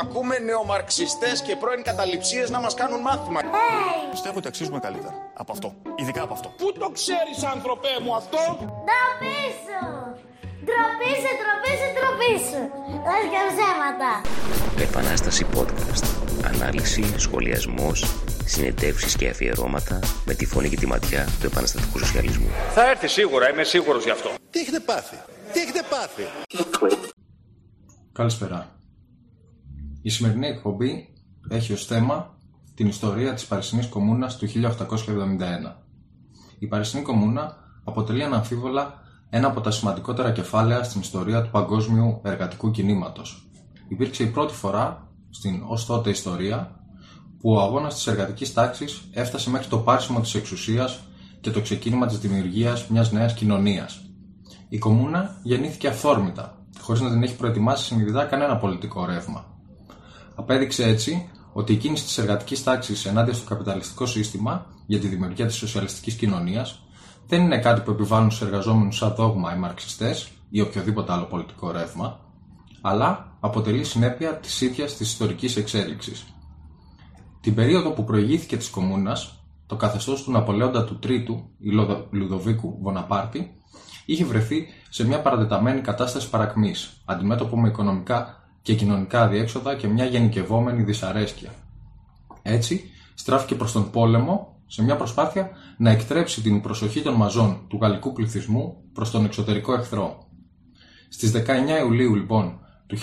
Ακούμε νεομαρξιστές και πρώην καταληψίες να μας κάνουν μάθημα. Πιστεύω ότι αξίζουμε καλύτερα από αυτό. Ειδικά από αυτό. Πού το ξέρεις άνθρωπέ μου αυτό; Ντροπή σου! Ντροπή σου, ντροπή σου, ντροπή σου! Λες και ψέματα! Επανάσταση podcast. Ανάλυση, σχολιασμός, συνεντεύξεις και αφιερώματα με τη φωνή και τη ματιά του επαναστατικού σοσιαλισμού. Θα έρθει σίγουρα, είμαι σίγουρος γι' αυτό. Τι έχετε πάθει, τι έχετε πάθει; Καλησπέρα. Η σημερινή εκπομπή έχει ως θέμα την ιστορία της Παρισινής Κομμούνας του 1871. Η Παρισινή Κομμούνα αποτελεί αναμφίβολα ένα από τα σημαντικότερα κεφάλαια στην ιστορία του παγκόσμιου εργατικού κινήματος. Υπήρξε η πρώτη φορά στην ως τότε ιστορία που ο αγώνας της εργατικής τάξης έφτασε μέχρι το πάρσιμο της εξουσίας και το ξεκίνημα της δημιουργίας μιας νέας κοινωνίας. Η Κομμούνα γεννήθηκε αυθόρμητα, χωρίς να την έχει προετοιμάσει συνειδητά κανένα πολιτικό ρεύμα. Απέδειξε έτσι ότι η κίνηση της εργατικής τάξης ενάντια στο καπιταλιστικό σύστημα για τη δημιουργία της σοσιαλιστικής κοινωνίας δεν είναι κάτι που επιβάλλουν στους εργαζόμενους σαν δόγμα οι μαρξιστές ή οποιοδήποτε άλλο πολιτικό ρεύμα, αλλά αποτελεί συνέπεια της ίδιας της ιστορικής εξέλιξης. Την περίοδο που προηγήθηκε της Κομμούνας, το καθεστώς του Ναπολέοντα του Τρίτου ή Λουδοβίκου Βοναπάρτη είχε βρεθεί σε μια παρατεταμένη κατάσταση παρακμής, αντιμέτωπο με οικονομικά και κοινωνικά αδιέξοδα και μια γενικευόμενη δυσαρέσκεια. Έτσι, στράφηκε προς τον πόλεμο σε μια προσπάθεια να εκτρέψει την προσοχή των μαζών του γαλλικού πληθυσμού προς τον εξωτερικό εχθρό. Στις 19 Ιουλίου λοιπόν του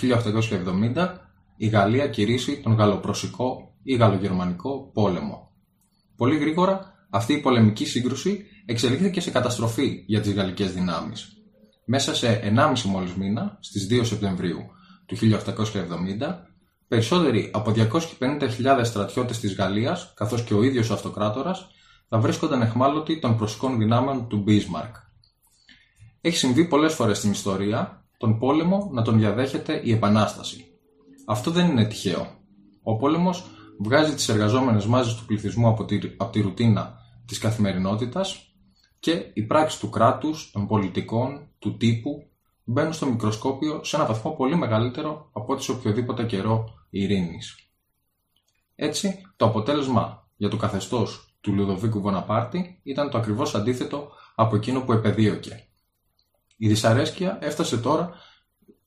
1870 η Γαλλία κηρύσσει τον γαλλοπροσικό ή γαλλογερμανικό πόλεμο. Πολύ γρήγορα αυτή η πολεμική σύγκρουση εξελίχθηκε σε καταστροφή για τις γαλλικές δυνάμεις. Μέσα σε 1,5 μόλις μήνα, στις 2 Σεπτεμβρίου του 1870, περισσότεροι από 250.000 στρατιώτες της Γαλλίας, καθώς και ο ίδιος ο αυτοκράτορας, θα βρίσκονταν εχμάλωτοι των προσικών δυνάμεων του Bismarck. Έχει συμβεί πολλές φορές στην ιστορία τον πόλεμο να τον διαδέχεται η Επανάσταση. Αυτό δεν είναι τυχαίο. Ο πόλεμος βγάζει τις εργαζόμενες μάζες του πληθυσμού από τη, από τη ρουτίνα της καθημερινότητας και η πράξη του κράτους, των πολιτικών, του τύπου μπαίνουν στο μικροσκόπιο σε ένα βαθμό πολύ μεγαλύτερο από ό,τι σε οποιοδήποτε καιρό ειρήνης. Έτσι, το αποτέλεσμα για το καθεστώς του Λουδοβίκου Βοναπάρτη ήταν το ακριβώς αντίθετο από εκείνο που επεδίωκε. Η δυσαρέσκεια έφτασε τώρα,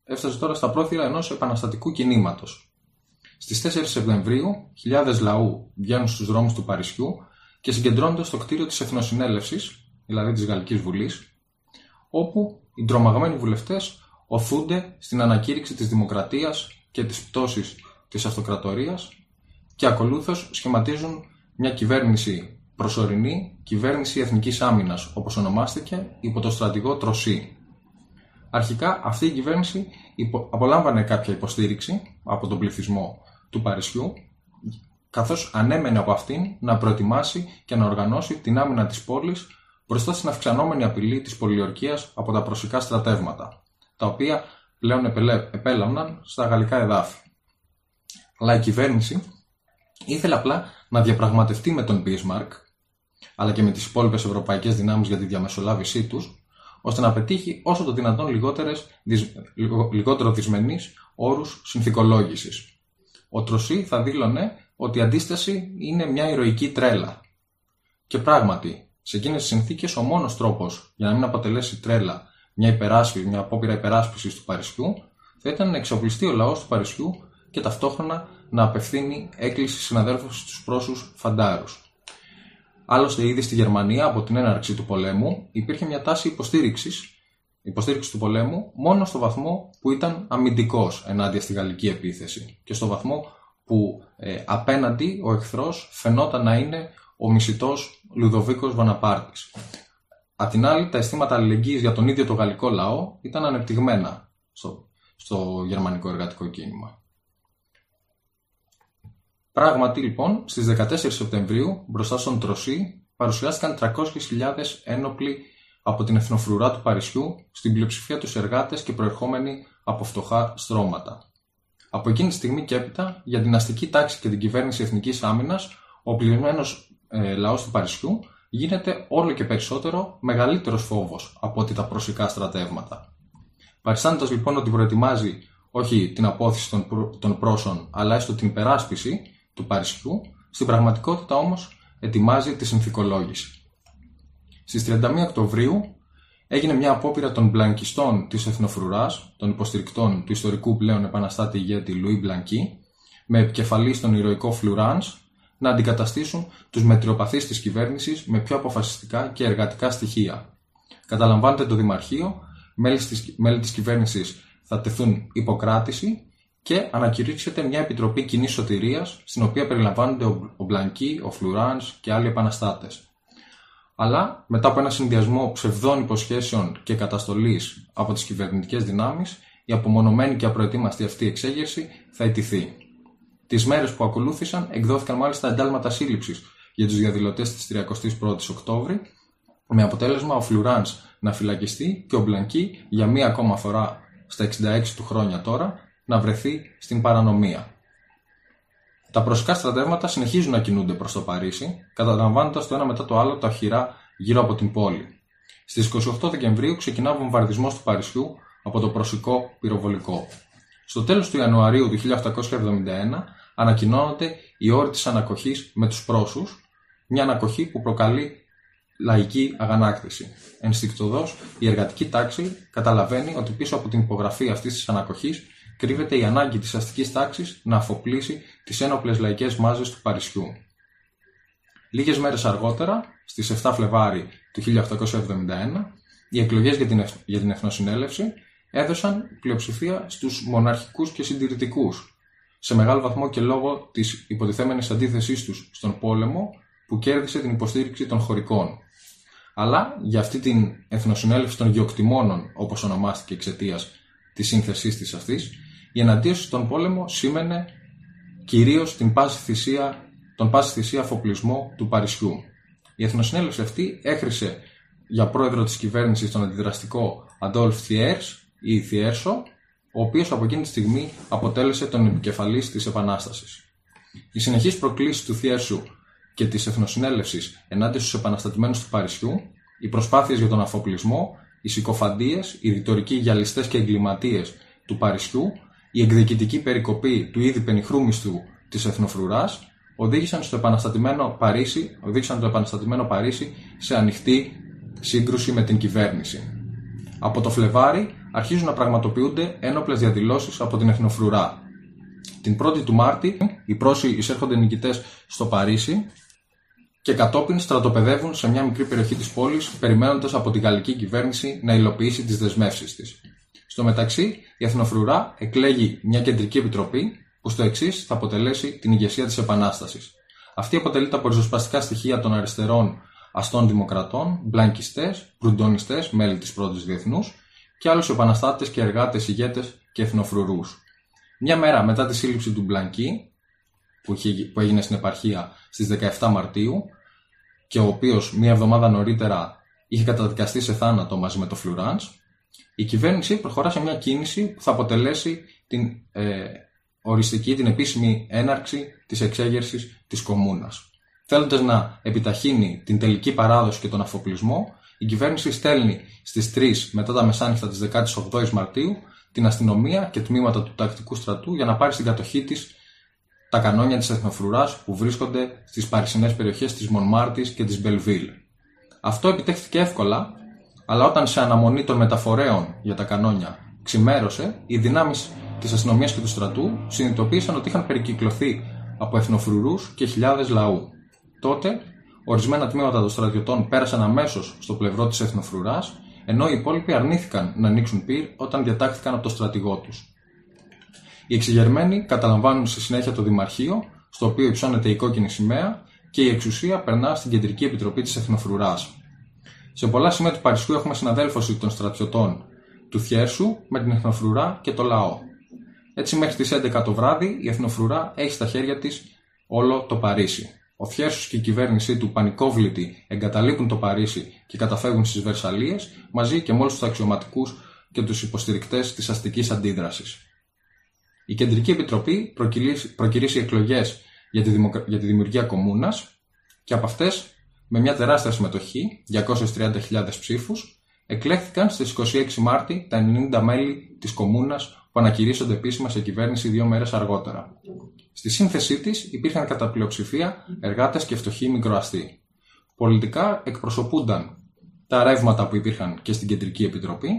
έφτασε τώρα στα πρόθυρα ενός επαναστατικού κινήματος. Στις 4 Σεπτεμβρίου, χιλιάδες λαού βγαίνουν στους δρόμους του Παρισιού και συγκεντρώνονται στο κτίριο της Εθνοσυνέλευσης, δηλαδή της Γαλλικής Βουλής, όπου οι τρομαγμένοι βουλευτές οθούνται στην ανακήρυξη της δημοκρατίας και της πτώσης της αυτοκρατορίας και ακολούθως σχηματίζουν μια κυβέρνηση προσωρινή, κυβέρνηση εθνικής άμυνας, όπως ονομάστηκε, υπό το στρατηγό Τροσί. Αρχικά αυτή η κυβέρνηση απολάμβανε κάποια υποστήριξη από τον πληθυσμό του Παρισιού, καθώς ανέμενε από αυτήν να προετοιμάσει και να οργανώσει την άμυνα της πόλης μπροστά στην αυξανόμενη απειλή της πολιορκίας από τα προσικά στρατεύματα, τα οποία πλέον επέλαμναν στα γαλλικά εδάφη. Αλλά η κυβέρνηση ήθελε απλά να διαπραγματευτεί με τον Bismarck, αλλά και με τις υπόλοιπες ευρωπαϊκές δυνάμεις για τη διαμεσολάβησή τους, ώστε να πετύχει όσο το δυνατόν λιγότερες, λιγότερο δυσμενείς όρους συνθηκολόγησης. Ο Τροσί θα δήλωνε ότι η αντίσταση είναι μια ηρωική τρέλα. Και πράγματι, σε εκείνες τις συνθήκες, ο μόνος τρόπος για να μην αποτελέσει τρέλα μια υπεράσπιση, μια απόπειρα υπεράσπισης του Παρισιού, θα ήταν να εξοπλιστεί ο λαός του Παρισιού και ταυτόχρονα να απευθύνει έκκληση συναδέλφου στου πρόσου φαντάρους. Άλλωστε, ήδη στη Γερμανία, από την έναρξη του πολέμου, υπήρχε μια τάση υποστήριξης υποστήριξης του πολέμου μόνο στο βαθμό που ήταν αμυντικός ενάντια στη γαλλική επίθεση και στο βαθμό που ε, απέναντι ο εχθρός φαινόταν να είναι ο μισητός Λουδοβίκος Βοναπάρτη. Απ' την άλλη, τα αισθήματα αλληλεγγύης για τον ίδιο το γαλλικό λαό ήταν ανεπτυγμένα στο, στο γερμανικό εργατικό κίνημα. Πράγματι, λοιπόν, στις 14 Σεπτεμβρίου, μπροστά στον Τροσί, παρουσιάστηκαν 300.000 ένοπλοι από την εθνοφρουρά του Παρισιού, στην πλειοψηφία τους εργάτες και προερχόμενοι από φτωχά στρώματα. Από εκείνη τη στιγμή και έπειτα, για την αστική τάξη και την κυβέρνηση εθνικής άμυνας, ο πληγμένο ε, λαός του Παρισιού γίνεται όλο και περισσότερο μεγαλύτερος φόβος από ότι τα προσικά στρατεύματα. Παριστάνοντας λοιπόν ότι προετοιμάζει όχι την απόθεση των, πρό- των πρόσων, αλλά έστω την υπεράσπιση του Παρισιού, στην πραγματικότητα όμως ετοιμάζει τη συνθηκολόγηση. Στις 31 Οκτωβρίου έγινε μια απόπειρα των μπλανκιστών της Εθνοφρουράς, των υποστηρικτών του ιστορικού πλέον επαναστάτη ηγέτη Λουί Μπλανκί, με επικεφαλής στον ηρωικό Φλουράνς, να αντικαταστήσουν τους μετριοπαθείς της κυβέρνησης με πιο αποφασιστικά και εργατικά στοιχεία. Καταλαμβάνεται το Δημαρχείο, μέλη της, μέλη της κυβέρνησης θα τεθούν υποκράτηση και ανακηρύξεται μια επιτροπή κοινή σωτηρίας, στην οποία περιλαμβάνονται ο, ο Μπλανκί, ο Φλουράνς και άλλοι επαναστάτες. Αλλά μετά από ένα συνδυασμό ψευδών υποσχέσεων και καταστολής από τις κυβερνητικές δυνάμεις, η απομονωμένη και απροετοίμαστη αυτή εξέγερση θα ιτηθεί. Τις μέρες που ακολούθησαν εκδόθηκαν μάλιστα εντάλματα σύλληψης για τους διαδηλωτές της 31η Οκτώβρη, με αποτέλεσμα ο Φλουράνς να φυλακιστεί και ο Μπλανκί για μία ακόμα φορά στα 66 του χρόνια τώρα να βρεθεί στην παρανομία. Τα προσικά στρατεύματα συνεχίζουν να κινούνται προς το Παρίσι, καταλαμβάνοντας το ένα μετά το άλλο τα οχυρά γύρω από την πόλη. Στις 28 Δεκεμβρίου ξεκινά ο βομβαρδισμός του Παρισιού από το προσικό πυροβολικό. Στο τέλος του Ιανουαρίου του 1871 ανακοινώνονται οι όροι της ανακοχής με τους πρόσους, μια ανακοχή που προκαλεί λαϊκή αγανάκτηση. Ενστικτοδός, η εργατική τάξη καταλαβαίνει ότι πίσω από την υπογραφή αυτής της ανακοχής κρύβεται η ανάγκη της αστικής τάξης να αφοπλίσει τις ένοπλες λαϊκές μάζες του Παρισιού. Λίγες μέρες αργότερα, στις 7 Φλεβάρι του 1871, οι εκλογές για την, εθ- για την Εθνοσυνέλευση έδωσαν πλειοψηφία στους μοναρχικούς και συντηρητικούς, σε μεγάλο βαθμό και λόγω της υποτιθέμενης αντίθεσής τους στον πόλεμο που κέρδισε την υποστήριξη των χωρικών. Αλλά για αυτή την Εθνοσυνέλευση των Γεωκτημόνων, όπως ονομάστηκε εξαιτίας της σύνθεσής της αυτής, η εναντίωση στον πόλεμο σήμαινε κυρίως την πάση θυσία, τον πάση θυσία αφοπλισμό του Παρισιού. Η Εθνοσυνέλευση αυτή έχρισε για πρόεδρο της κυβέρνησης τον αντιδραστικό Αντόλφ Θιέρς ή Θιέρσο, ο οποίος από εκείνη τη στιγμή αποτέλεσε τον επικεφαλής της Επανάστασης. Οι συνεχείς προκλήσεις του Θιέρσου και της Εθνοσυνέλευσης ενάντια στους επαναστατημένους του Παρισιού, οι προσπάθειες για τον αφοπλισμό, οι συκοφαντίες, οι ρητορικοί γυαλιστές και εγκληματίες του Παρισιού, η εκδικητική περικοπή του ήδη πενιχρού μισθού της Εθνοφρουράς, οδήγησαν, στο επαναστατημένο Παρίσι, οδήγησαν το επαναστατημένο Παρίσι σε ανοιχτή σύγκρουση με την κυβέρνηση. Από το Φλεβάρι αρχίζουν να πραγματοποιούνται ένοπλες διαδηλώσεις από την Εθνοφρουρά. Την 1η του Μάρτη, οι πρόσοι εισέρχονται νικητές στο Παρίσι και κατόπιν στρατοπεδεύουν σε μια μικρή περιοχή της πόλης, περιμένοντας από τη γαλλική κυβέρνηση να υλοποιήσει τις δεσμεύσεις της. Στο μεταξύ, η Εθνοφρουρά εκλέγει μια κεντρική επιτροπή που στο εξής θα αποτελέσει την ηγεσία της Επανάστασης. Αυτή αποτελείται από ριζοσπαστικά στοιχεία των αριστερών αστών δημοκρατών, μπλανκιστές, προυντονιστές, μέλη της πρώτης διεθνούς και άλλους επαναστάτες και εργάτες, ηγέτες και εθνοφρουρούς. Μια μέρα μετά τη σύλληψη του Μπλανκί, που, είχε- που έγινε στην επαρχία στις 17 Μαρτίου και ο οποίος μία εβδομάδα νωρίτερα είχε καταδικαστεί σε θάνατο μαζί με το Φλουράνς, η κυβέρνηση προχωρά σε μια κίνηση που θα αποτελέσει την ε, οριστική, την επίσημη έναρξη της εξέγερσης της κομμούνας. Θέλοντας να επιταχύνει την τελική παράδοση και τον αφοπλισμό, η κυβέρνηση στέλνει στις 3 μετά τα μεσάνυχτα της 18ης Μαρτίου την αστυνομία και τμήματα του τακτικού στρατού για να πάρει στην κατοχή της τα κανόνια της Εθνοφρουράς που βρίσκονται στις παρισινές περιοχές της Μονμάρτης και της Μπελβίλ. Αυτό επιτεύχθηκε εύκολα, αλλά όταν σε αναμονή των μεταφορέων για τα κανόνια ξημέρωσε, οι δυνάμεις της αστυνομίας και του στρατού συνειδητοποίησαν ότι είχαν περικυκλωθεί από εθνοφρουρούς και χιλιάδες λαού. Τότε, ορισμένα τμήματα των στρατιωτών πέρασαν αμέσως στο πλευρό της εθνοφρουράς, ενώ οι υπόλοιποι αρνήθηκαν να ανοίξουν πυρ όταν διατάχθηκαν από το στρατηγό τους. Οι εξεγερμένοι καταλαμβάνουν στη συνέχεια το Δημαρχείο, στο οποίο υψώνεται η κόκκινη σημαία και η εξουσία περνά στην Κεντρική Επιτροπή της Εθνοφρουράς. Σε πολλά σημεία του Παρισιού έχουμε συναδέλφωση των στρατιωτών του Θιέρσου με την Εθνοφρουρά και το λαό. Έτσι, μέχρι τις 11 το βράδυ, η Εθνοφρουρά έχει στα χέρια της όλο το Παρίσι. Ο Θιέρσο και η κυβέρνησή του, πανικόβλητοι, εγκαταλείπουν το Παρίσι και καταφεύγουν στις Βερσαλίες, μαζί και με όλους τους αξιωματικούς και τους υποστηρικτές της αστικής αντίδρασης. Η Κεντρική Επιτροπή προκυρήσει, προκυρήσει εκλογές για τη, δημοκρα... για τη δημιουργία κομμούνας και από αυτές, με μια τεράστια συμμετοχή, 230.000 ψήφους, εκλέχθηκαν στις 26 Μάρτη τα 90 μέλη της κομμούνας που ανακηρύσσονται επίσημα σε κυβέρνηση δύο μέρες αργότερα. Στη σύνθεσή της υπήρχαν κατά πλειοψηφία εργάτες και φτωχοί μικροαστοί. Πολιτικά εκπροσωπούνταν τα ρεύματα που υπήρχαν και στην Κεντρική Επιτροπή,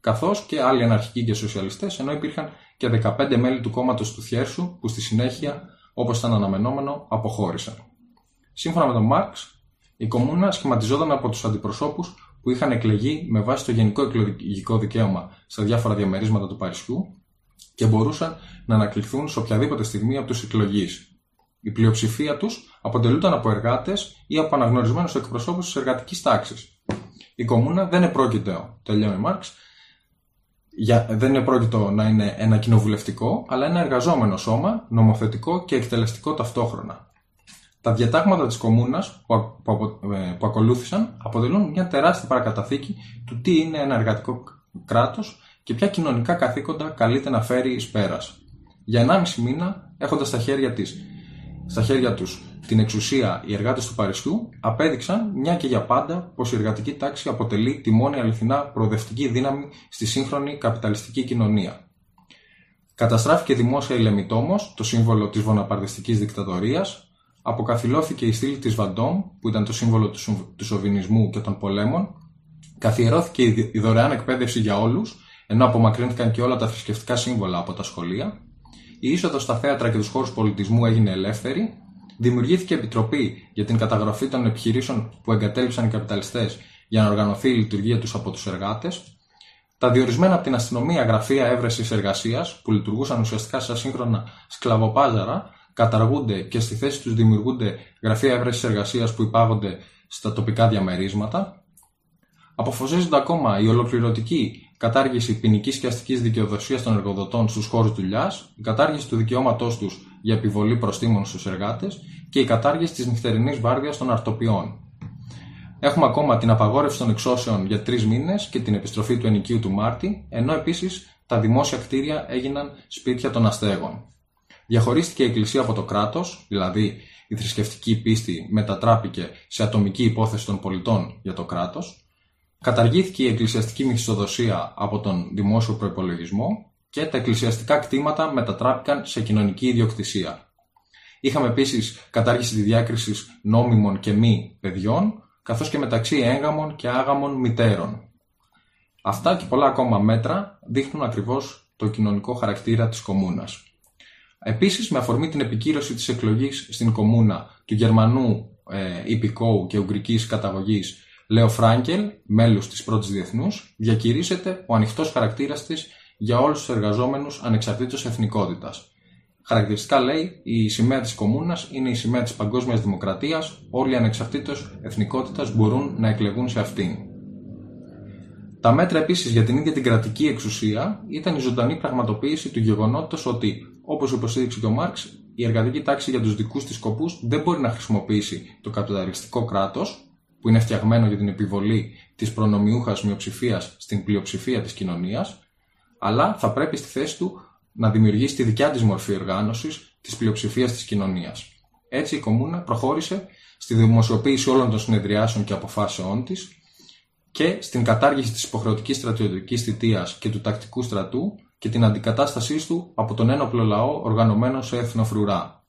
καθώς και άλλοι αναρχικοί και σοσιαλιστές, ενώ υπήρχαν και 15 μέλη του κόμματος του Θιέρσου που στη συνέχεια, όπως ήταν αναμενόμενο, αποχώρησαν. Σύμφωνα με τον Μάρξ, η κομμούνα σχηματιζόταν από τους αντιπροσώπους που είχαν εκλεγεί με βάση το γενικό εκλογικό δικαίωμα στα διάφορα διαμερίσματα του Παρισιού και μπορούσαν να ανακληθούν σε οποιαδήποτε στιγμή από τους εκλογείς. Η πλειοψηφία τους αποτελούνταν από εργάτες ή από αναγνωρισμένους εκπροσώπους της εργατικής τάξης. Η κομμούνα δεν επρόκειτο, τελειώνει Μάρξ, για, δεν είναι πρόκειτο να είναι ένα κοινοβουλευτικό, αλλά ένα εργαζόμενο σώμα, νομοθετικό και εκτελεστικό ταυτόχρονα. Τα διατάγματα της κομμούνας που, που, ε, που ακολούθησαν αποτελούν μια τεράστια παρακαταθήκη του τι είναι ένα εργατικό κράτος και ποια κοινωνικά καθήκοντα καλείται να φέρει εις πέρας. Για 1,5 μήνα, έχοντας στα χέρια, της, στα χέρια τους την εξουσία οι εργάτες του Παρισιού, απέδειξαν μια και για πάντα πως η εργατική τάξη αποτελεί τη μόνη αληθινά προοδευτική δύναμη στη σύγχρονη καπιταλιστική κοινωνία. Καταστράφηκε δημόσια η Λεμιτόμος, το σύμβολο της βοναπαρδιστικής δικτατορίας, αποκαθιλώθηκε η στήλη της Βαντόμ, που ήταν το σύμβολο του, του σοβινισμού και των πολέμων, καθιερώθηκε η δωρεάν εκπαίδευση για όλους, ενώ απομακρύνθηκαν και όλα τα θρησκευτικά σύμβολα από τα σχολεία, η είσοδος στα θέατρα και τους χώρους πολιτισμού έγινε ελεύθερη, δημιουργήθηκε επιτροπή για την καταγραφή των επιχειρήσεων που εγκατέλειψαν οι καπιταλιστές για να οργανωθεί η λειτουργία τους από τους εργάτες, τα διορισμένα από την αστυνομία γραφεία έβρεσης εργασίας, που λειτουργούσαν ουσιαστικά σαν σύγχρονα σκλαβοπάζαρα, καταργούνται και στη θέση τους δημιουργούνται γραφεία έβρεσης εργασίας που υπάγονται στα τοπικά διαμερίσματα. Αποφασίζονται ακόμα η ολοκληρωτική κατάργηση ποινικής και αστικής δικαιοδοσίας των εργοδοτών στους χώρους δουλειάς, η κατάργηση του δικαιώματός τους για επιβολή προστήμων στους εργάτες και η κατάργηση της νυχτερινής βάρδιας των αρτοπιών. Έχουμε ακόμα την απαγόρευση των εξώσεων για τρεις μήνες και την επιστροφή του ενοικίου του Μάρτη, ενώ επίσης τα δημόσια κτίρια έγιναν σπίτια των αστέγων. Διαχωρίστηκε η Εκκλησία από το κράτος, δηλαδή η θρησκευτική πίστη μετατράπηκε σε ατομική υπόθεση των πολιτών για το κράτος. Καταργήθηκε η εκκλησιαστική μισθοδοσία από τον δημόσιο προπολογισμό και τα εκκλησιαστικά κτήματα μετατράπηκαν σε κοινωνική ιδιοκτησία. Είχαμε επίσης κατάργηση της διάκρισης νόμιμων και μη παιδιών, καθώς και μεταξύ έγγαμων και άγαμων μητέρων. Αυτά και πολλά ακόμα μέτρα δείχνουν ακριβώς το κοινωνικό χαρακτήρα της κομμούνας. Επίσης, με αφορμή την επικύρωση της εκλογής στην κομμούνα του Γερμανού ε, υπηκόου και ουγγρικής καταγωγής Λέο Φράγκελ, μέλος της πρώτης διεθνούς, διακηρύσσεται ο ανοιχτός χαρακτήρας της για όλους τους εργαζόμενους ανεξαρτήτως εθνικότητας. Χαρακτηριστικά λέει, η σημαία της κομμούνα είναι η σημαία της παγκόσμιας δημοκρατίας, όλοι ανεξαρτήτως εθνικότητας μπορούν να εκλεγούν σε αυτήν. Τα μέτρα επίσης για την ίδια την κρατική εξουσία ήταν η ζωντανή πραγματοποίηση του γεγονότος ότι, όπως υποστήριξε και ο Μάρξ, η εργατική τάξη για τους δικούς της σκοπούς δεν μπορεί να χρησιμοποιήσει το καπιταλιστικό κράτος, που είναι φτιαγμένο για την επιβολή της προνομιούχας μειοψηφίας στην πλειοψηφία της κοινωνίας, αλλά θα πρέπει στη θέση του να δημιουργήσει τη δικιά της μορφή οργάνωσης της πλειοψηφίας της κοινωνίας. Έτσι η Κομμούνα προχώρησε στη δημοσιοποίηση όλων των συνεδριάσεων και αποφάσεών της και στην κατάργηση της υποχρεωτικής στρατιωτικής θητείας και του τακτικού στρατού και την αντικατάστασή του από τον ένοπλο λαό οργανωμένο σε εθνοφρουρά.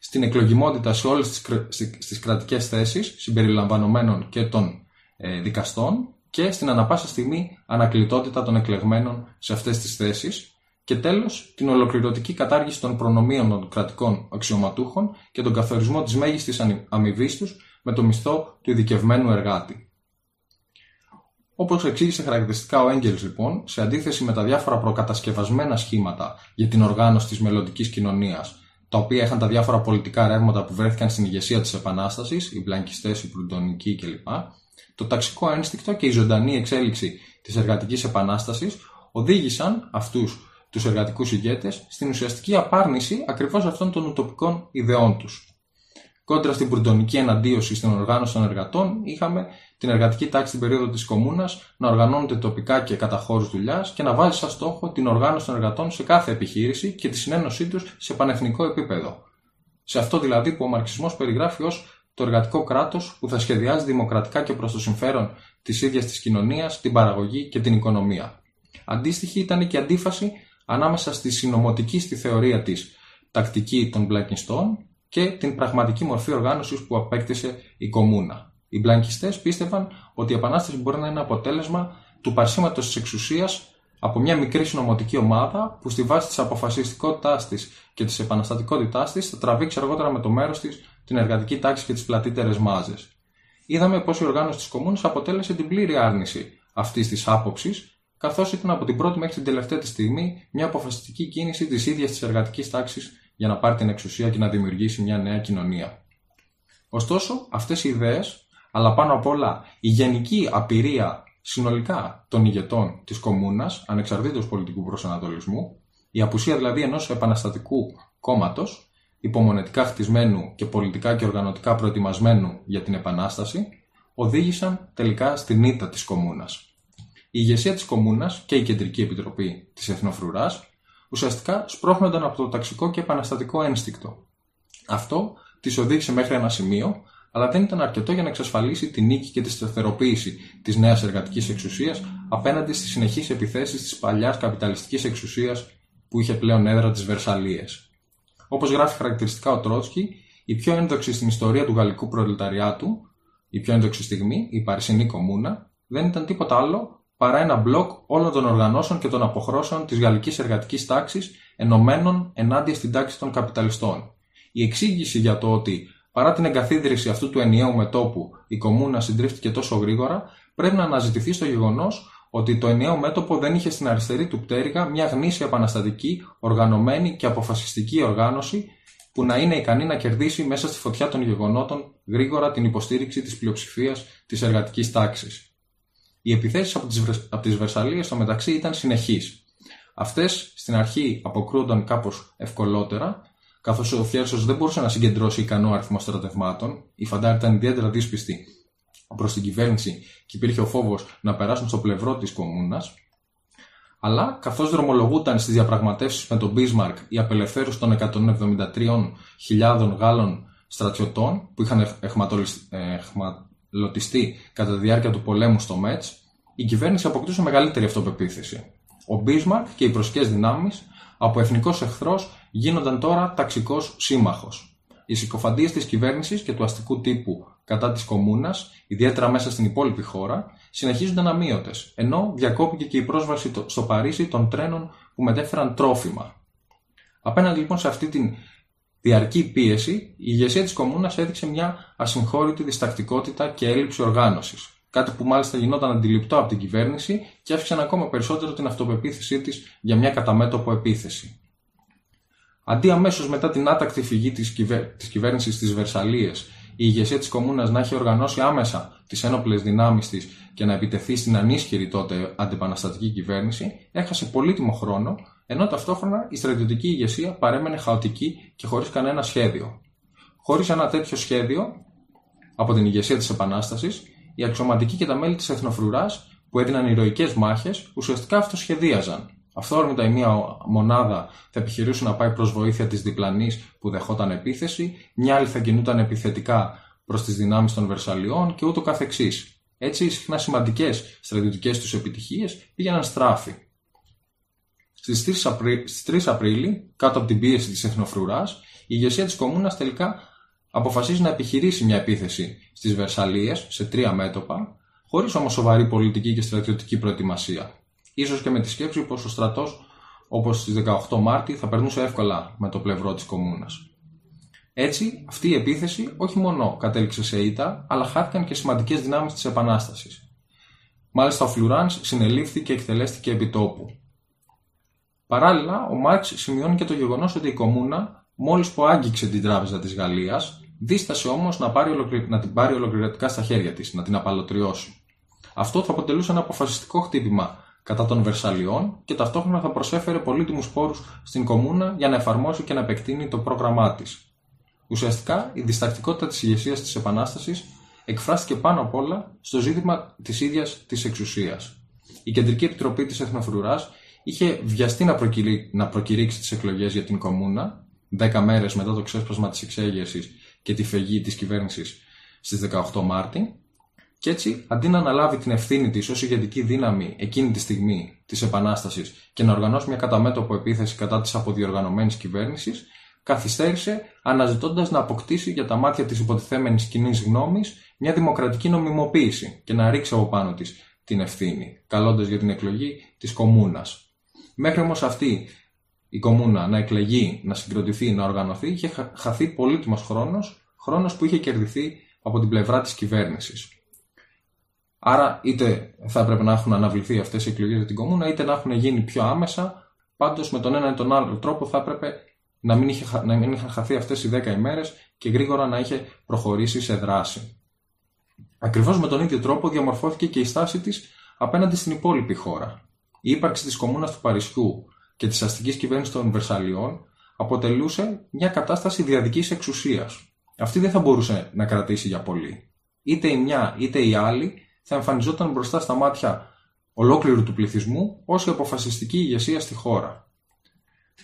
Στην εκλογιμότητα σε όλες τις, στις κρατικές θέσεις, συμπεριλαμβανομένων και των ε, δικαστών, και στην ανα πάσα στιγμή ανακλητότητα των εκλεγμένων σε αυτές τις θέσεις και τέλος την ολοκληρωτική κατάργηση των προνομίων των κρατικών αξιωματούχων και τον καθορισμό της μέγιστης αμοιβής τους με το μισθό του ειδικευμένου εργάτη. Όπως εξήγησε χαρακτηριστικά ο Έγγελς λοιπόν, σε αντίθεση με τα διάφορα προκατασκευασμένα σχήματα για την οργάνωση της μελλοντικής κοινωνίας, τα οποία είχαν τα διάφορα πολιτικά ρεύματα που βρέθηκαν στην ηγεσία της Επανάστασης, οι μπλανκιστές, οι πλουντονικοί κλπ, το ταξικό ένστικτο και η ζωντανή εξέλιξη της εργατικής επανάστασης οδήγησαν αυτούς τους εργατικούς ηγέτες στην ουσιαστική απάρνηση ακριβώς αυτών των ουτοπικών ιδεών τους. Κόντρα στην πουρτονική εναντίωση στην οργάνωση των εργατών, είχαμε την εργατική τάξη στην περίοδο της Κομμούνα να οργανώνεται τοπικά και κατά χώρους δουλειάς και να βάζει σαν στόχο την οργάνωση των εργατών σε κάθε επιχείρηση και τη συνένωσή τους σε πανεθνικό επίπεδο. Σε αυτό δηλαδή που ο μαρξισμός περιγράφει ως το εργατικό κράτος που θα σχεδιάζει δημοκρατικά και προς το συμφέρον της ίδιας της κοινωνίας, την παραγωγή και την οικονομία. Αντίστοιχη ήταν και η αντίφαση ανάμεσα στη συνωμοτική στη θεωρία της τακτική των μπλακιστών και την πραγματική μορφή οργάνωσης που απέκτησε η κομμούνα. Οι μπλανκιστές πίστευαν ότι η Επανάσταση μπορεί να είναι αποτέλεσμα του παρσίματος της εξουσίας από μια μικρή συνωμοτική ομάδα που στη βάση της αποφασιστικότητάς της και της επαναστατικότητάς της θα τραβήξει αργότερα με το μέρος της την εργατική τάξη και τις πλατύτερες μάζες. Είδαμε πως η οργάνωση της Κομμούνης αποτέλεσε την πλήρη άρνηση αυτής της άποψης καθώς ήταν από την πρώτη μέχρι την τελευταία τη στιγμή μια αποφασιστική κίνηση της ίδιας της εργατικής τάξης για να πάρει την εξουσία και να δημιουργήσει μια νέα κοινωνία. Ωστόσο, αυτές οι ιδέες, αλλά πάνω απ' όλα η γενική απειρία συνολικά των ηγετών της κομμούνας, ανεξαρτήτως πολιτικού προσανατολισμού, η απουσία δηλαδή ενός επαναστατικού κόμματος, υπομονετικά χτισμένου και πολιτικά και οργανωτικά προετοιμασμένου για την επανάσταση, οδήγησαν τελικά στην ήττα της κομμούνας. Η ηγεσία της Κομμούνας και η Κεντρική Επιτροπή της Εθνοφρουράς ουσιαστικά σπρώχνονταν από το ταξικό και επαναστατικό ένστικτο. Αυτό τη οδήγησε μέχρι ένα σημείο, αλλά δεν ήταν αρκετό για να εξασφαλίσει τη νίκη και τη σταθεροποίηση της νέας εργατικής εξουσίας απέναντι στις συνεχείς επιθέσεις της παλιάς καπιταλιστικής εξουσίας που είχε πλέον έδρα τι Βερσαλίες. Όπως γράφει χαρακτηριστικά ο Τρότσκι, η πιο ένδοξη στην ιστορία του γαλλικού προλεταριάτου, η πιο ένδοξη στιγμή, η Παρισινή Κομμούνα, δεν ήταν τίποτα άλλο παρά ένα μπλοκ όλων των οργανώσεων και των αποχρώσεων της γαλλικής εργατικής τάξης ενωμένων ενάντια στην τάξη των καπιταλιστών. Η εξήγηση για το ότι παρά την εγκαθίδρυση αυτού του ενιαίου μετόπου η κομμούνα συντρίφθηκε τόσο γρήγορα πρέπει να αναζητηθεί στο γεγονός ότι το ενιαίο μέτωπο δεν είχε στην αριστερή του πτέρυγα μια γνήσια επαναστατική, οργανωμένη και αποφασιστική οργάνωση που να είναι ικανή να κερδίσει μέσα στη φωτιά των γεγονότων γρήγορα την υποστήριξη της πλειοψηφίας της εργατικής τάξης. Οι επιθέσεις από τις από τις Βερσαλίε στο μεταξύ ήταν συνεχείς. Αυτές στην αρχή αποκρούονταν κάπως ευκολότερα, καθώς ο Φιέρσο δεν μπορούσε να συγκεντρώσει ικανό αριθμό στρατευμάτων, οι Φαντάροι ήταν ιδιαίτερα δύσπιστοι προς την κυβέρνηση και υπήρχε ο φόβος να περάσουν στο πλευρό της κομμούνας. Αλλά καθώς δρομολογούταν στις διαπραγματεύσεις με τον Μπίσμαρκ η απελευθέρωση των 173.000 Γάλλων στρατιωτών που είχαν λωτιστεί κατά τη διάρκεια του πολέμου στο Μέτς, η κυβέρνηση αποκτούσε μεγαλύτερη αυτοπεποίθηση. Ο Μπίσμαρκ και οι προσικέ δυνάμεις από εθνικός εχθρός γίνονταν τώρα ταξικός σύμμαχος. Οι συκοφαντίες της κυβέρνησης και του αστικού τύπου κατά της κομμούνας, ιδιαίτερα μέσα στην υπόλοιπη χώρα, συνεχίζονταν αμύωτες, ενώ διακόπηκε και η πρόσβαση στο Παρίσι των τρένων που μετέφεραν τρόφιμα. Απέναντι λοιπόν σε αυτή την διαρκή πίεση, η ηγεσία της Κομμούνας έδειξε μια ασυγχώρητη διστακτικότητα και έλλειψη οργάνωσης. Κάτι που μάλιστα γινόταν αντιληπτό από την κυβέρνηση και άφησε ακόμα περισσότερο την αυτοπεποίθησή της για μια καταμέτωπο επίθεση. Αντί αμέσως μετά την άτακτη φυγή της κυβέρ... κυβέρνησης στι Βερσαλίες, η ηγεσία της Κομμούνας να έχει οργανώσει άμεσα τις ένοπλες δυνάμεις της και να επιτεθεί στην ανίσχυρη τότε αντιπαναστατική κυβέρνηση, έχασε πολύτιμο χρόνο ενώ ταυτόχρονα η στρατιωτική ηγεσία παρέμενε χαοτική και χωρίς κανένα σχέδιο. Χωρίς ένα τέτοιο σχέδιο από την ηγεσία της Επανάστασης, οι αξιωματικοί και τα μέλη της Εθνοφρουράς που έδιναν ηρωικές μάχες ουσιαστικά αυτοσχεδίαζαν. Αυθόρμητα η μία μονάδα θα επιχειρούσε να πάει προς βοήθεια της διπλανής που δεχόταν επίθεση, μια άλλη θα κινούταν επιθετικά προς τις δυνάμεις των Βερσαλιών και ούτω καθεξής. Έτσι, συχνά σημαντικές στρατιωτικές τους επιτυχίες πήγαιναν στράφη. Στις 3, Απρί... 3 Απρίλη, κάτω από την πίεση της Εθνοφρουράς, η ηγεσία της Κομμούνας τελικά αποφασίζει να επιχειρήσει μια επίθεση στις Βερσαλίες σε τρία μέτωπα, χωρίς όμως σοβαρή πολιτική και στρατιωτική προετοιμασία. Ίσως και με τη σκέψη πως ο στρατός, όπως στις 18 Μάρτη, θα περνούσε εύκολα με το πλευρό της Κομμούνας. Έτσι, αυτή η επίθεση όχι μόνο κατέληξε σε ήττα, αλλά χάθηκαν και σημαντικές δυνάμεις της Επανάστασης. Μάλιστα, ο Φλουράνς συνελήφθη και εκτελέστηκε επί τόπου. Παράλληλα, ο Μάρξ σημειώνει και το γεγονός ότι η Κομμούνα, μόλις που άγγιξε την τράπεζα της Γαλλίας, δίστασε όμως να, να την πάρει ολοκληρωτικά στα χέρια της, να την απαλωτριώσει. Αυτό θα αποτελούσε ένα αποφασιστικό χτύπημα κατά των Βερσαλιών και ταυτόχρονα θα προσέφερε πολύτιμους πόρους στην Κομμούνα για να εφαρμόσει και να επεκτείνει το πρόγραμμά της. Ουσιαστικά, η διστακτικότητα της ηγεσίας της Επανάστασης εκφράστηκε πάνω απ' όλα στο ζήτημα της ίδιας της εξουσίας. Η Κεντρική Επιτροπή της Εθνοφρουράς είχε βιαστεί να, προκηρύ... να προκηρύξει τις εκλογές για την Κομμούνα, 10 μέρες μετά το ξέσπασμα της εξέγερσης και τη φεγή της κυβέρνησης στις 18 Μάρτη, Και έτσι, αντί να αναλάβει την ευθύνη της ως ηγετική δύναμη εκείνη τη στιγμή της Επανάστασης και να οργανώσει μια καταμέτωπο επίθεση κατά της αποδιοργανωμένης κυβέρνησης, καθυστέρησε αναζητώντας να αποκτήσει για τα μάτια της υποτιθέμενης κοινή γνώμης μια δημοκρατική νομιμοποίηση και να ρίξει από πάνω της την ευθύνη, καλώντας για την εκλογή της κομμούνας. Μέχρι όμως αυτή η κομμούνα να εκλεγεί, να συγκροτηθεί, να οργανωθεί, είχε χαθεί πολύτιμος χρόνος, χρόνος που είχε κερδιθεί από την πλευρά της κυβέρνησης. Άρα, είτε θα έπρεπε να έχουν αναβληθεί αυτές οι εκλογές για την κομμούνα, είτε να έχουν γίνει πιο άμεσα. Πάντως, με τον ένα ή τον άλλο τρόπο, θα έπρεπε να μην, είχε, να μην είχαν χαθεί αυτές οι 10 ημέρες και γρήγορα να είχε προχωρήσει σε δράση. Ακριβώς με τον ίδιο τρόπο διαμορφώθηκε και η στάση της απέναντι στην υπόλοιπη χώρα. Η ύπαρξη της κομμούνας του Παρισιού και της αστικής κυβέρνησης των Βερσαλιών αποτελούσε μια κατάσταση διαδικής εξουσίας. Αυτή δεν θα μπορούσε να κρατήσει για πολύ. Είτε η μια είτε η άλλη θα εμφανιζόταν μπροστά στα μάτια ολόκληρου του πληθυσμού ως η αποφασιστική ηγεσία στη χώρα.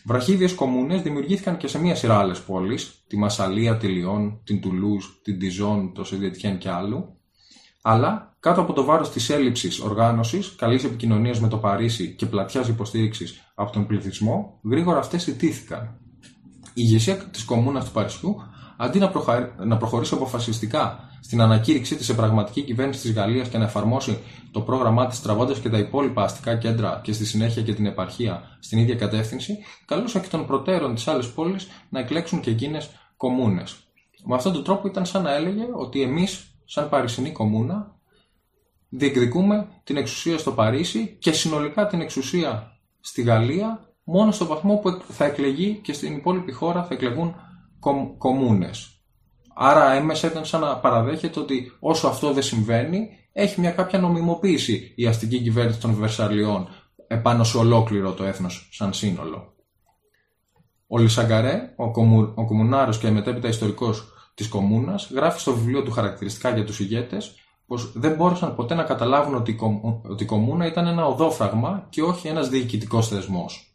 Βραχίδιες κομμούνες δημιουργήθηκαν και σε μία σειρά άλλες πόλεις, τη Μασαλία, τη Λιόν, την Τουλούζ, την Τιζόν, το Σεντιετιέν και άλλου, αλλά κάτω από το βάρος της έλλειψης οργάνωσης, καλής επικοινωνίας με το Παρίσι και πλατιάς υποστήριξης από τον πληθυσμό, γρήγορα αυτές ιτήθηκαν. Η ηγεσία της κομμούνας του Παρισιού, αντί να, να προχωρήσει αποφασιστικά στην ανακήρυξή της σε πραγματική κυβέρνηση της Γαλλίας και να εφαρμόσει το πρόγραμμά της τραβώντας και τα υπόλοιπα αστικά κέντρα και στη συνέχεια και την επαρχία στην ίδια κατεύθυνση, καλούσε και των προτέρων τι άλλε πόλει να εκλέξουν και εκείνες κομμούνες. Με αυτόν τον τρόπο ήταν σαν να έλεγε ότι εμείς σαν Παρισινή Κομμούνα, διεκδικούμε την εξουσία στο Παρίσι και συνολικά την εξουσία στη Γαλλία μόνο στο βαθμό που θα εκλεγεί και στην υπόλοιπη χώρα θα εκλεγούν κομ, κομμούνες. Άρα έμεσα ήταν σαν να παραδέχεται ότι όσο αυτό δεν συμβαίνει έχει μια κάποια νομιμοποίηση η αστική κυβέρνηση των Βερσαλιών επάνω σε ολόκληρο το έθνος σαν σύνολο. Ο Λισαγκαρέ, ο, κομμου, ο κομμουνάρος και μετέπειτα ιστορικός της κομμούνας, γράφει στο βιβλίο του χαρακτηριστικά για τους ηγέτες πως δεν μπόρεσαν ποτέ να καταλάβουν ότι η, ότι η κομμούνα ήταν ένα οδόφραγμα και όχι ένας διοικητικός θεσμός.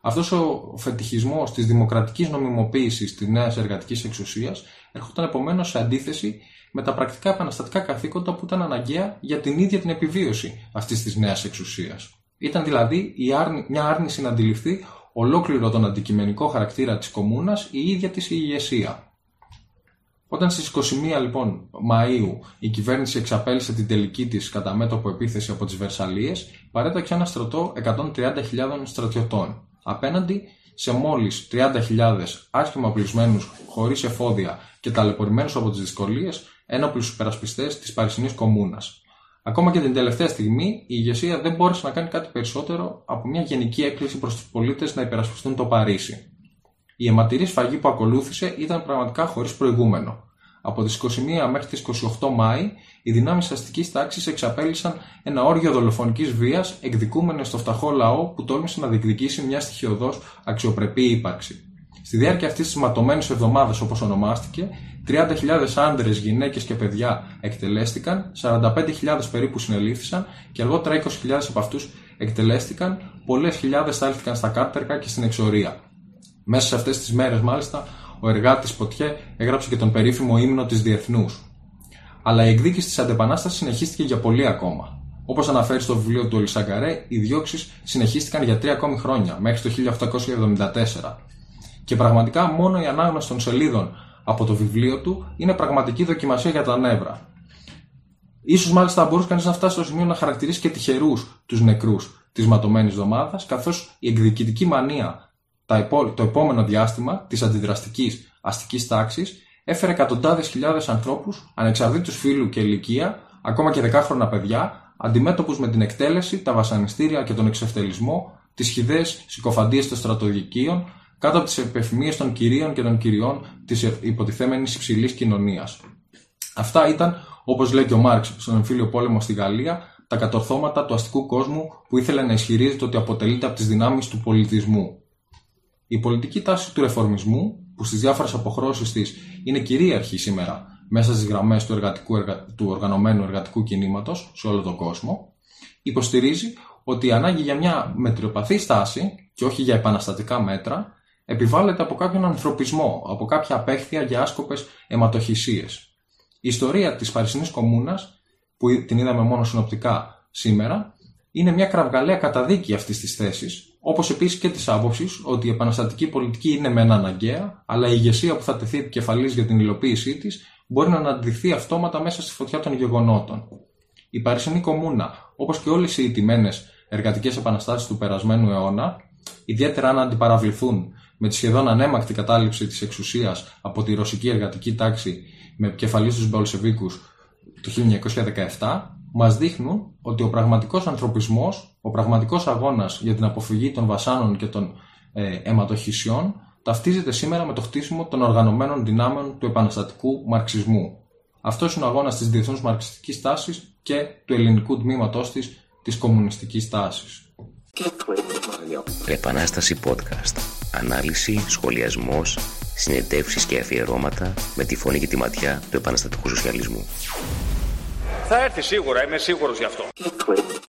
Αυτός ο φετιχισμός της δημοκρατικής νομιμοποίησης της νέας εργατικής εξουσίας έρχονταν επομένως σε αντίθεση με τα πρακτικά επαναστατικά καθήκοντα που ήταν αναγκαία για την ίδια την επιβίωση αυτής της νέας εξουσίας. Ήταν δηλαδή η μια άρνηση να αντιληφθεί ολόκληρο τον αντικειμενικό χαρακτήρα της κομμούνας η ίδια της ηγεσία. Όταν στις 21 λοιπόν Μαΐου η κυβέρνηση εξαπέλυσε την τελική της κατά μέτωπο επίθεση από τις Βερσαλίες, παρέταξε ένα στρατό 130.000 στρατιωτών, απέναντι σε μόλις 30.000 άσχημα πλησμένους χωρίς εφόδια και ταλαιπωρημένους από τις δυσκολίες ένοπλους υπερασπιστές της Παρισινής Κομμούνας. Ακόμα και την τελευταία στιγμή η ηγεσία δεν μπόρεσε να κάνει κάτι περισσότερο από μια γενική έκκληση προς τους πολίτες να υπερασπιστούν το Παρίσι. Η αιματηρή σφαγή που ακολούθησε ήταν πραγματικά χωρίς προηγούμενο. Από τις 21 μέχρι τις 28 Μάη, οι δυνάμεις αστικής τάξης εξαπέλυσαν ένα όργιο δολοφονικής βίας εκδικούμενε στο φτωχό λαό που τόλμησε να διεκδικήσει μια στοιχειοδός αξιοπρεπή ύπαρξη. Στη διάρκεια αυτής της ματωμένης εβδομάδας, όπως ονομάστηκε, 30.000 άντρες, γυναίκες και παιδιά εκτελέστηκαν, 45.000 περίπου συνελήφθησαν και αργότερα 20.000 από αυτούς εκτελέστηκαν, πολλές χιλιάδες στάλθηκαν στα κάρτερκα και στην εξορία. Μέσα σε αυτές τις μέρες, μάλιστα, ο εργάτης Ποτιέ έγραψε και τον περίφημο ύμνο της Διεθνούς. Αλλά η εκδίκηση της αντεπανάστασης συνεχίστηκε για πολύ ακόμα. Όπως αναφέρει στο βιβλίο του Ολισαγκαρέ, οι διώξεις συνεχίστηκαν για τρία ακόμη χρόνια, μέχρι το 1874. Και πραγματικά μόνο η ανάγνωση των σελίδων από το βιβλίο του είναι πραγματική δοκιμασία για τα νεύρα. Ίσως μάλιστα μπορούσε κανείς να φτάσει στο σημείο να χαρακτηρίσει και τυχερούς τους νεκρούς της ματωμένης εβδομάδας, καθώς η εκδικητική μανία το επόμενο διάστημα της αντιδραστικής αστικής τάξης έφερε εκατοντάδες χιλιάδες ανθρώπους, ανεξαρτήτως φύλου και ηλικία, ακόμα και δεκάχρονα παιδιά, αντιμέτωπους με την εκτέλεση, τα βασανιστήρια και τον εξευτελισμό, τις χιδαίες συκοφαντίες των στρατοδικείων, κάτω από τις επιθυμίες των κυρίων και των κυριών της υποτιθέμενης υψηλής κοινωνίας. Αυτά ήταν, όπως λέει και ο Μάρξ στον εμφύλιο πόλεμο στη Γαλλία, τα κατορθώματα του αστικού κόσμου που ήθελε να ισχυρίζεται ότι αποτελείται από τις δυνάμεις του πολιτισμού. Η πολιτική τάση του ρεφορμισμού, που στις διάφορες αποχρώσεις της είναι κυρίαρχη σήμερα μέσα στις γραμμές του, του οργανωμένου εργατικού κινήματος σε όλο τον κόσμο, υποστηρίζει ότι η ανάγκη για μια μετριοπαθής στάση και όχι για επαναστατικά μέτρα επιβάλλεται από κάποιον ανθρωπισμό, από κάποια απέχθεια για άσκοπες αιματοχυσίες. Η ιστορία της Παρισινής Κομμούνας που την είδαμε μόνο συνοπτικά σήμερα, είναι μια κραυγαλαία καταδίκη αυτής της θέσης, όπως επίσης και της άποψης ότι η επαναστατική πολιτική είναι μεν αναγκαία, αλλά η ηγεσία που θα τεθεί επικεφαλής για την υλοποίησή της μπορεί να αναδειχθεί αυτόματα μέσα στη φωτιά των γεγονότων. Η Παρισινή Κομμούνα, όπως και όλες οι ηττημένε εργατικές επαναστάσεις του περασμένου αιώνα, ιδιαίτερα αν αντιπαραβληθούν με τη σχεδόν ανέμακτη κατάληψη της εξουσίας από τη ρωσική εργατική τάξη με επικεφαλής τους Μπολσεβίκους το 1917, μας δείχνουν ότι ο πραγματικός ανθρωπισμός, ο πραγματικός αγώνας για την αποφυγή των βασάνων και των ε, αιματοχυσιών ταυτίζεται σήμερα με το χτίσιμο των οργανωμένων δυνάμεων του επαναστατικού μαρξισμού. Αυτός είναι ο αγώνας της διεθνούς μαρξιστικής τάσης και του ελληνικού τμήματός της, της κομμουνιστικής τάσης. Επανάσταση podcast. Ανάλυση, σχολιασμός, συνεντεύξεις και αφιερώματα με τη φωνή και τη ματιά του επαναστατικού σοσιαλισμού. Θα έρθει σίγουρα, είμαι σίγουρος γι' αυτό.